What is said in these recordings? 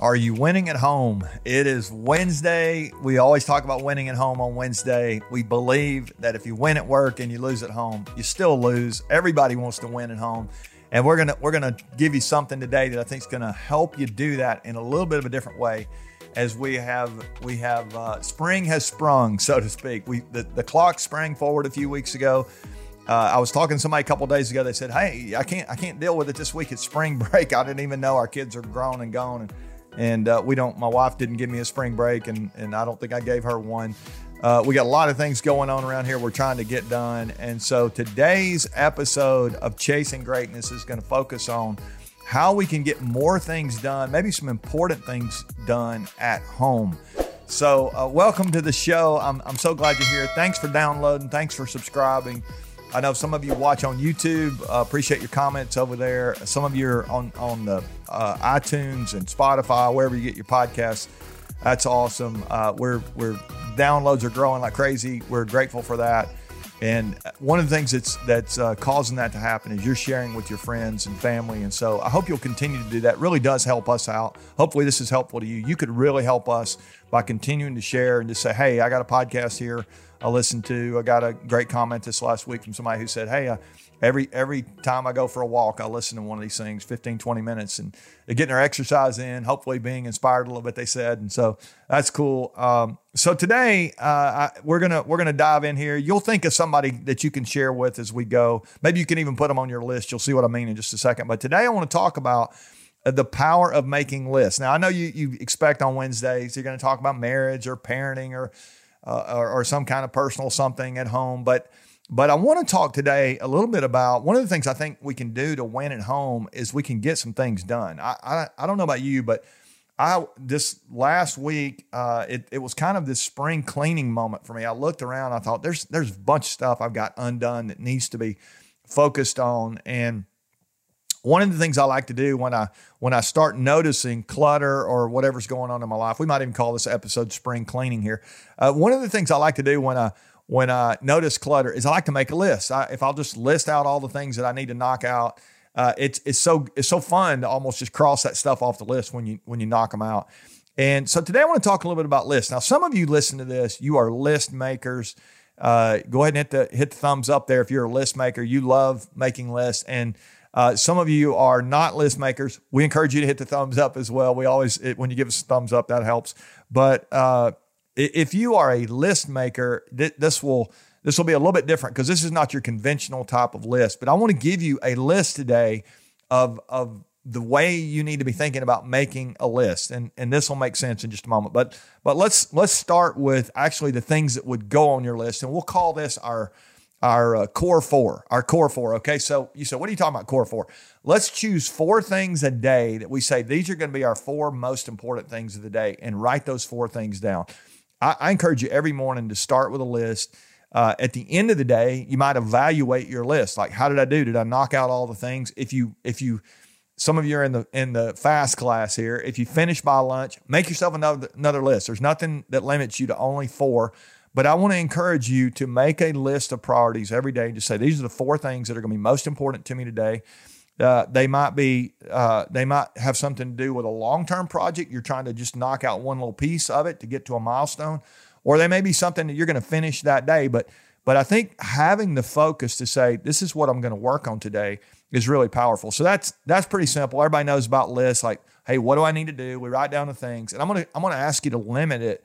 Are you winning at home? It is Wednesday. We always talk about winning at home on Wednesday. We believe that if you win at work and you lose at home, you still lose. Everybody wants to win at home. And we're gonna we're gonna give you something today that I think is gonna help you do that in a little bit of a different way. As we have we have uh, spring has sprung, so to speak. We the, the clock sprang forward a few weeks ago. Uh, I was talking to somebody a couple days ago. They said, "Hey, I can't I can't deal with it this week. It's spring break. I didn't even know our kids are grown and gone." And and uh, we don't. My wife didn't give me a spring break, and and I don't think I gave her one. Uh, we got a lot of things going on around here. We're trying to get done, and so today's episode of Chasing Greatness is going to focus on how we can get more things done, maybe some important things done at home. So, uh, welcome to the show. I'm, I'm so glad you're here. Thanks for downloading. Thanks for subscribing. I know some of you watch on YouTube. Uh, appreciate your comments over there. Some of you are on on the uh, iTunes and Spotify, wherever you get your podcasts. That's awesome. Uh, we're we're downloads are growing like crazy. We're grateful for that. And one of the things that's that's uh, causing that to happen is you're sharing with your friends and family. And so I hope you'll continue to do that. It really does help us out. Hopefully this is helpful to you. You could really help us by continuing to share and just say, "Hey, I got a podcast here." I listened to. I got a great comment this last week from somebody who said, Hey, every every time I go for a walk, I listen to one of these things 15, 20 minutes and getting their exercise in, hopefully being inspired a little bit, they said. And so that's cool. Um, so today uh, I, we're gonna we're gonna dive in here. You'll think of somebody that you can share with as we go. Maybe you can even put them on your list. You'll see what I mean in just a second. But today I want to talk about the power of making lists. Now I know you you expect on Wednesdays you're going to talk about marriage or parenting or uh, or, or, some kind of personal something at home. But but I want to talk today a little bit about one of the things I think we can do to win at home is we can get some things done. I I, I don't know about you, but I this last week uh, it it was kind of this spring cleaning moment for me. I looked around, I thought there's there's a bunch of stuff I've got undone that needs to be focused on and one of the things I like to do when I when I start noticing clutter or whatever's going on in my life, we might even call this episode "Spring Cleaning." Here, uh, one of the things I like to do when I when I notice clutter is I like to make a list. I, if I'll just list out all the things that I need to knock out, uh, it's it's so it's so fun to almost just cross that stuff off the list when you when you knock them out. And so today I want to talk a little bit about lists. Now, some of you listen to this, you are list makers. Uh, go ahead and hit the hit the thumbs up there if you're a list maker. You love making lists and uh, some of you are not list makers. We encourage you to hit the thumbs up as well. We always, it, when you give us thumbs up, that helps. But uh, if you are a list maker, th- this will this will be a little bit different because this is not your conventional type of list. But I want to give you a list today of of the way you need to be thinking about making a list, and and this will make sense in just a moment. But but let's let's start with actually the things that would go on your list, and we'll call this our our uh, core four, our core four. Okay. So you said, what are you talking about, core four? Let's choose four things a day that we say these are going to be our four most important things of the day and write those four things down. I, I encourage you every morning to start with a list. Uh, at the end of the day, you might evaluate your list. Like, how did I do? Did I knock out all the things? If you, if you, some of you are in the in the fast class here. If you finish by lunch, make yourself another another list. There's nothing that limits you to only four but I want to encourage you to make a list of priorities every day and just say, these are the four things that are going to be most important to me today. Uh, they might be, uh, they might have something to do with a long term project. You're trying to just knock out one little piece of it to get to a milestone, or they may be something that you're going to finish that day. But, but I think having the focus to say, this is what I'm going to work on today is really powerful. So that's, that's pretty simple. Everybody knows about lists. Like, hey, what do I need to do? We write down the things, and I'm going to, I'm going to ask you to limit it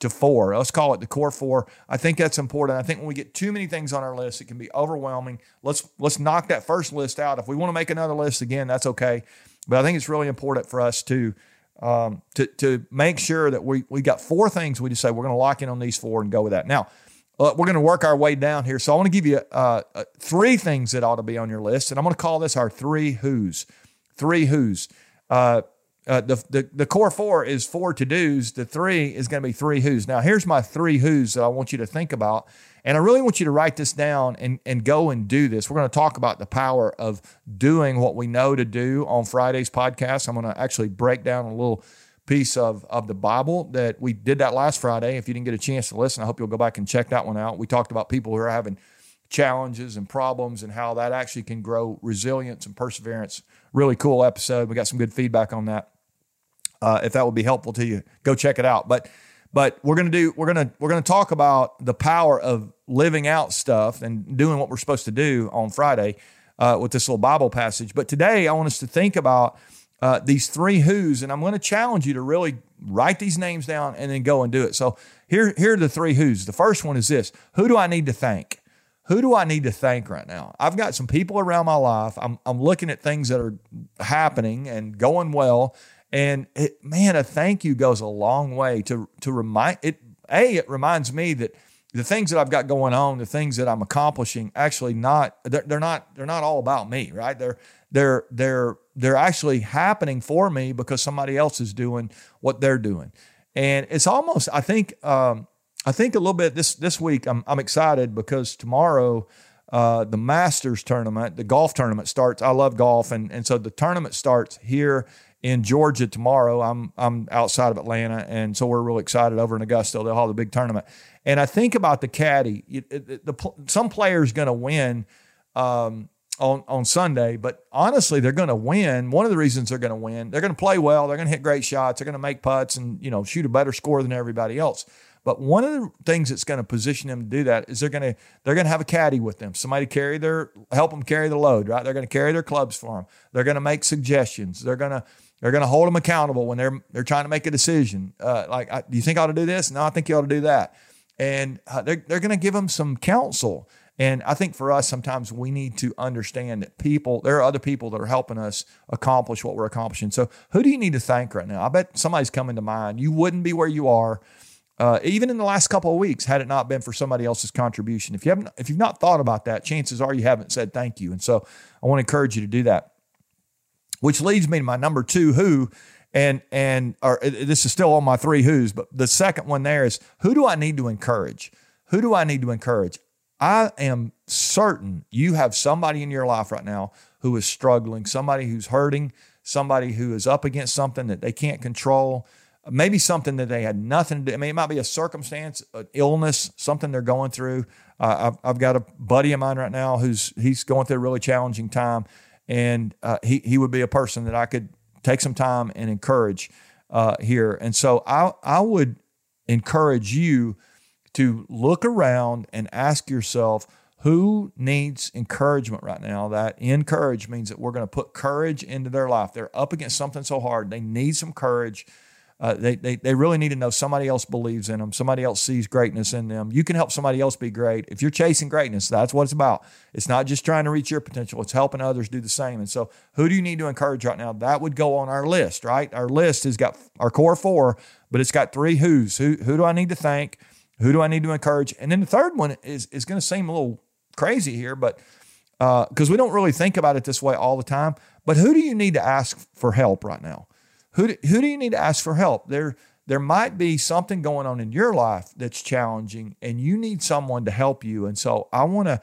to four. Let's call it the core four. I think that's important. I think when we get too many things on our list, it can be overwhelming. Let's let's knock that first list out. If we want to make another list again, that's okay. But I think it's really important for us to um, to to make sure that we we got four things. We just say we're going to lock in on these four and go with that. Now. Uh, we're going to work our way down here. So I want to give you uh, uh, three things that ought to be on your list, and I'm going to call this our three who's. Three who's. Uh, the, the, the core four is four to dos. The three is going to be three who's. Now, here's my three who's that I want you to think about. And I really want you to write this down and, and go and do this. We're going to talk about the power of doing what we know to do on Friday's podcast. I'm going to actually break down a little piece of, of the Bible that we did that last Friday. If you didn't get a chance to listen, I hope you'll go back and check that one out. We talked about people who are having challenges and problems and how that actually can grow resilience and perseverance. Really cool episode. We got some good feedback on that. Uh, if that would be helpful to you, go check it out. But but we're gonna do we're gonna we're gonna talk about the power of living out stuff and doing what we're supposed to do on Friday uh, with this little Bible passage. But today I want us to think about uh, these three who's, and I'm going to challenge you to really write these names down and then go and do it. So here here are the three who's. The first one is this: Who do I need to thank? Who do I need to thank right now? I've got some people around my life. I'm, I'm looking at things that are happening and going well. And it, man, a thank you goes a long way to, to remind it. A, it reminds me that the things that I've got going on, the things that I'm accomplishing, actually not, they're, they're not, they're not all about me, right? They're, they're, they're, they're actually happening for me because somebody else is doing what they're doing. And it's almost, I think, um, I think a little bit this this week. I'm I'm excited because tomorrow uh, the Masters tournament, the golf tournament starts. I love golf, and and so the tournament starts here in Georgia tomorrow. I'm I'm outside of Atlanta, and so we're really excited over in Augusta. They'll have the big tournament, and I think about the caddy. It, it, the, some players going to win. Um, on, on Sunday, but honestly, they're going to win. One of the reasons they're going to win, they're going to play well. They're going to hit great shots. They're going to make putts and you know shoot a better score than everybody else. But one of the things that's going to position them to do that is they're going to they're going to have a caddy with them, somebody carry their help them carry the load, right? They're going to carry their clubs for them. They're going to make suggestions. They're going to they're going to hold them accountable when they're they're trying to make a decision. Uh, like, I, do you think I ought to do this? No, I think you ought to do that. And uh, they're they're going to give them some counsel. And I think for us, sometimes we need to understand that people, there are other people that are helping us accomplish what we're accomplishing. So, who do you need to thank right now? I bet somebody's coming to mind. You wouldn't be where you are uh, even in the last couple of weeks, had it not been for somebody else's contribution. If you haven't, if you've not thought about that, chances are you haven't said thank you. And so I want to encourage you to do that. Which leads me to my number two who, and and or this is still on my three who's, but the second one there is who do I need to encourage? Who do I need to encourage? I am certain you have somebody in your life right now who is struggling, somebody who's hurting, somebody who is up against something that they can't control maybe something that they had nothing to do. I mean, it might be a circumstance, an illness, something they're going through. Uh, I've, I've got a buddy of mine right now who's he's going through a really challenging time, and uh, he he would be a person that I could take some time and encourage uh, here. And so I I would encourage you to look around and ask yourself who needs encouragement right now that encourage means that we're going to put courage into their life they're up against something so hard they need some courage uh, they, they, they really need to know somebody else believes in them, somebody else sees greatness in them. You can help somebody else be great. If you're chasing greatness, that's what it's about. It's not just trying to reach your potential, it's helping others do the same. And so, who do you need to encourage right now? That would go on our list, right? Our list has got our core four, but it's got three who's. Who, who do I need to thank? Who do I need to encourage? And then the third one is, is going to seem a little crazy here, but because uh, we don't really think about it this way all the time. But who do you need to ask for help right now? Who do, who do you need to ask for help? There, there might be something going on in your life that's challenging and you need someone to help you. And so I want to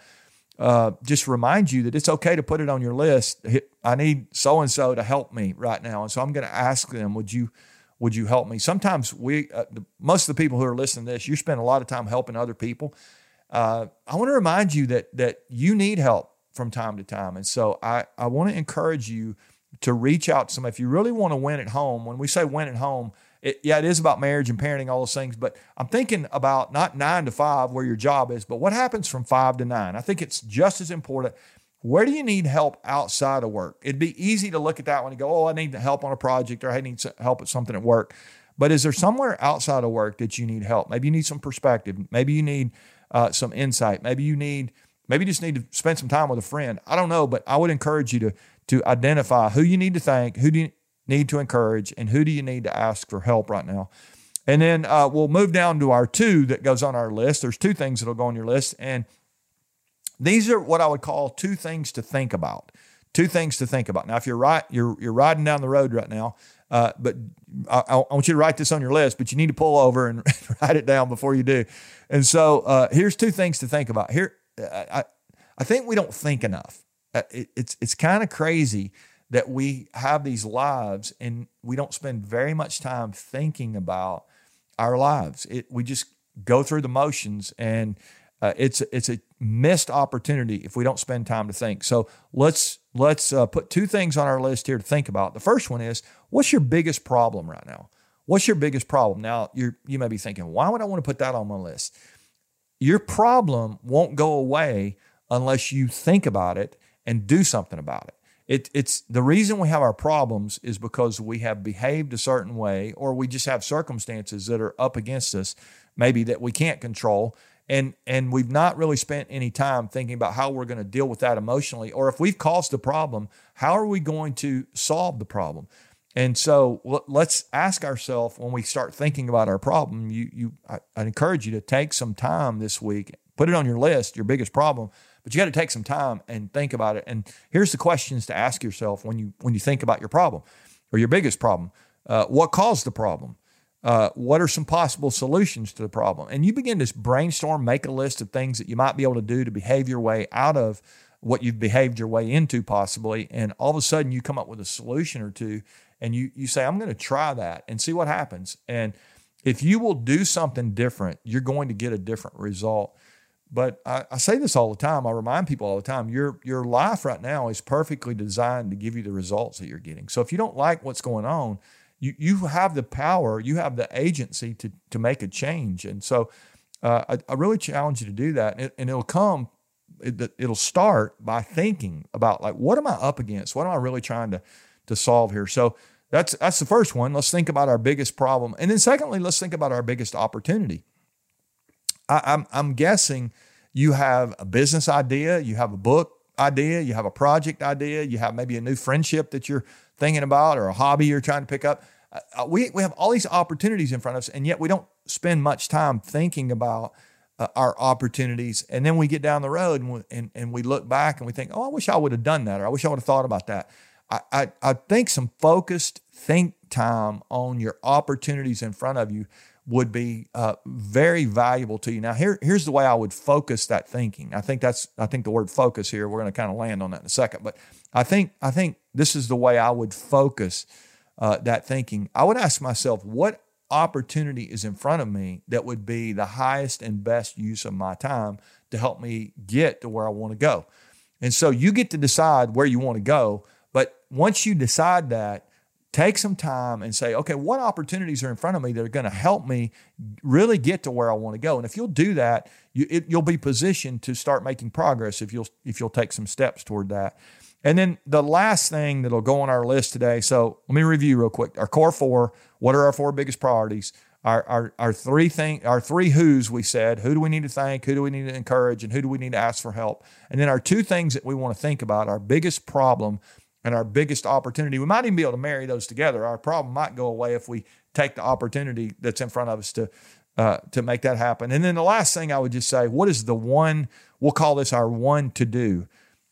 uh, just remind you that it's okay to put it on your list. I need so and so to help me right now. And so I'm going to ask them, would you, would you help me? Sometimes we, uh, the, most of the people who are listening to this, you spend a lot of time helping other people. Uh, I want to remind you that, that you need help from time to time. And so I, I want to encourage you to reach out to somebody. If you really want to win at home, when we say win at home, it, yeah, it is about marriage and parenting, all those things. But I'm thinking about not nine to five where your job is, but what happens from five to nine. I think it's just as important. Where do you need help outside of work? It'd be easy to look at that one and go, oh, I need help on a project or I need help at something at work. But is there somewhere outside of work that you need help? Maybe you need some perspective. Maybe you need uh, some insight. Maybe you need, maybe you just need to spend some time with a friend. I don't know, but I would encourage you to to identify who you need to thank, who do you need to encourage, and who do you need to ask for help right now. And then uh, we'll move down to our two that goes on our list. There's two things that'll go on your list. And these are what I would call two things to think about. Two things to think about. Now, if you're right, you're you're riding down the road right now, uh, but I, I, want you to write this on your list. But you need to pull over and write it down before you do. And so uh, here's two things to think about. Here, I I think we don't think enough. Uh, it, it's it's kind of crazy that we have these lives and we don't spend very much time thinking about our lives. It, we just go through the motions and uh, it's it's a missed opportunity if we don't spend time to think. So let's let's uh, put two things on our list here to think about. The first one is what's your biggest problem right now? What's your biggest problem? Now you you may be thinking, why would I want to put that on my list? Your problem won't go away unless you think about it and do something about it. It, it's the reason we have our problems is because we have behaved a certain way or we just have circumstances that are up against us maybe that we can't control and and we've not really spent any time thinking about how we're going to deal with that emotionally or if we've caused the problem how are we going to solve the problem and so let's ask ourselves when we start thinking about our problem you you I, I encourage you to take some time this week put it on your list your biggest problem but you got to take some time and think about it and here's the questions to ask yourself when you when you think about your problem or your biggest problem uh, what caused the problem uh, what are some possible solutions to the problem? And you begin to brainstorm, make a list of things that you might be able to do to behave your way out of what you've behaved your way into, possibly. And all of a sudden, you come up with a solution or two, and you you say, "I'm going to try that and see what happens." And if you will do something different, you're going to get a different result. But I, I, say this all the time. I remind people all the time. Your your life right now is perfectly designed to give you the results that you're getting. So if you don't like what's going on, you you have the power, you have the agency to to make a change. And so, uh, I, I, really challenge you to do that, and, it, and it'll come. It, it'll start by thinking about like what am I up against? What am I really trying to to solve here? So that's that's the first one. Let's think about our biggest problem, and then secondly, let's think about our biggest opportunity. I, I'm I'm guessing you have a business idea, you have a book idea, you have a project idea, you have maybe a new friendship that you're thinking about or a hobby you're trying to pick up. Uh, uh, we, we have all these opportunities in front of us, and yet we don't spend much time thinking about uh, our opportunities. And then we get down the road and we, and, and we look back and we think, oh, I wish I would have done that, or I wish I would have thought about that. I, I, I think some focused think time on your opportunities in front of you would be uh, very valuable to you. Now, here, here's the way I would focus that thinking. I think that's I think the word focus here. We're going to kind of land on that in a second, but I think I think this is the way I would focus uh, that thinking. I would ask myself, what opportunity is in front of me that would be the highest and best use of my time to help me get to where I want to go. And so you get to decide where you want to go. But once you decide that, take some time and say, okay, what opportunities are in front of me that are going to help me really get to where I want to go? And if you'll do that, you, you'll be positioned to start making progress if you'll if you'll take some steps toward that. And then the last thing that'll go on our list today. So let me review real quick. Our core four. What are our four biggest priorities? Our, our, our three thing our three who's we said who do we need to thank who do we need to encourage and who do we need to ask for help and then our two things that we want to think about our biggest problem and our biggest opportunity. We might even be able to marry those together. Our problem might go away if we take the opportunity that's in front of us to uh, to make that happen. And then the last thing I would just say, what is the one? We'll call this our one to do.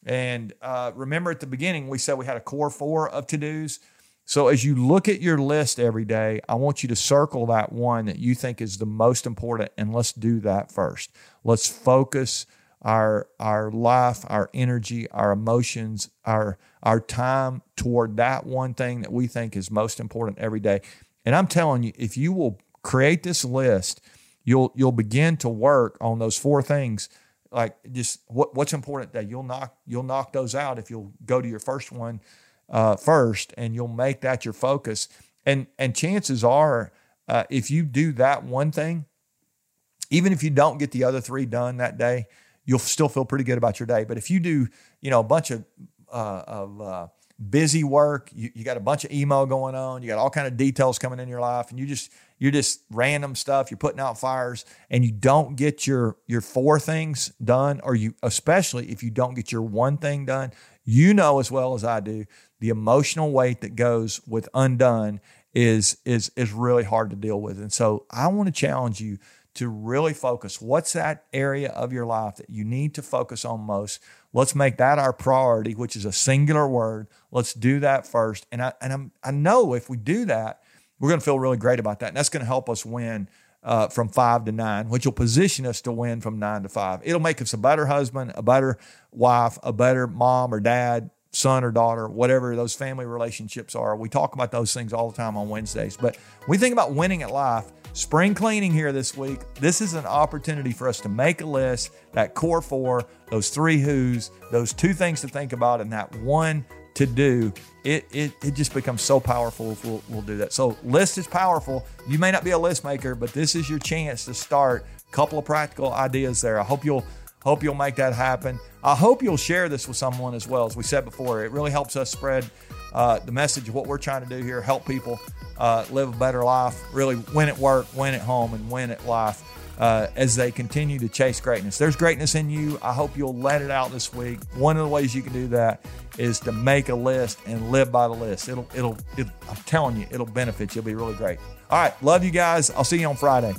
And uh, remember at the beginning we said we had a core four of to dos. So as you look at your list every day, I want you to circle that one that you think is the most important, and let's do that first. Let's focus our our life, our energy, our emotions, our our time toward that one thing that we think is most important every day. And I'm telling you, if you will create this list, you'll you'll begin to work on those four things. Like just what what's important that you'll knock you'll knock those out if you'll go to your first one uh, first, and you'll make that your focus. And and chances are, uh, if you do that one thing, even if you don't get the other three done that day, you'll still feel pretty good about your day. But if you do, you know, a bunch of uh, of uh, busy work, you, you got a bunch of email going on, you got all kind of details coming in your life, and you just you're just random stuff. You're putting out fires, and you don't get your your four things done, or you especially if you don't get your one thing done. You know as well as I do the emotional weight that goes with undone is is is really hard to deal with, and so I want to challenge you to really focus. What's that area of your life that you need to focus on most? Let's make that our priority, which is a singular word. Let's do that first. And I and I'm, I know if we do that, we're going to feel really great about that, and that's going to help us win uh, from five to nine, which will position us to win from nine to five. It'll make us a better husband, a better wife, a better mom or dad, son or daughter, whatever those family relationships are. We talk about those things all the time on Wednesdays. But we think about winning at life, spring cleaning here this week. This is an opportunity for us to make a list, that core four, those three who's, those two things to think about, and that one to do. It, it, it just becomes so powerful if we'll, we'll do that. So, list is powerful. You may not be a list maker, but this is your chance to start. A couple of practical ideas there. I hope you'll hope you'll make that happen. I hope you'll share this with someone as well. As we said before, it really helps us spread uh, the message of what we're trying to do here, help people uh, live a better life, really win at work, win at home, and win at life uh, as they continue to chase greatness. There's greatness in you. I hope you'll let it out this week. One of the ways you can do that is to make a list and live by the list. It'll, it'll, it, I'm telling you, it'll benefit you. It'll be really great. All right. Love you guys. I'll see you on Friday.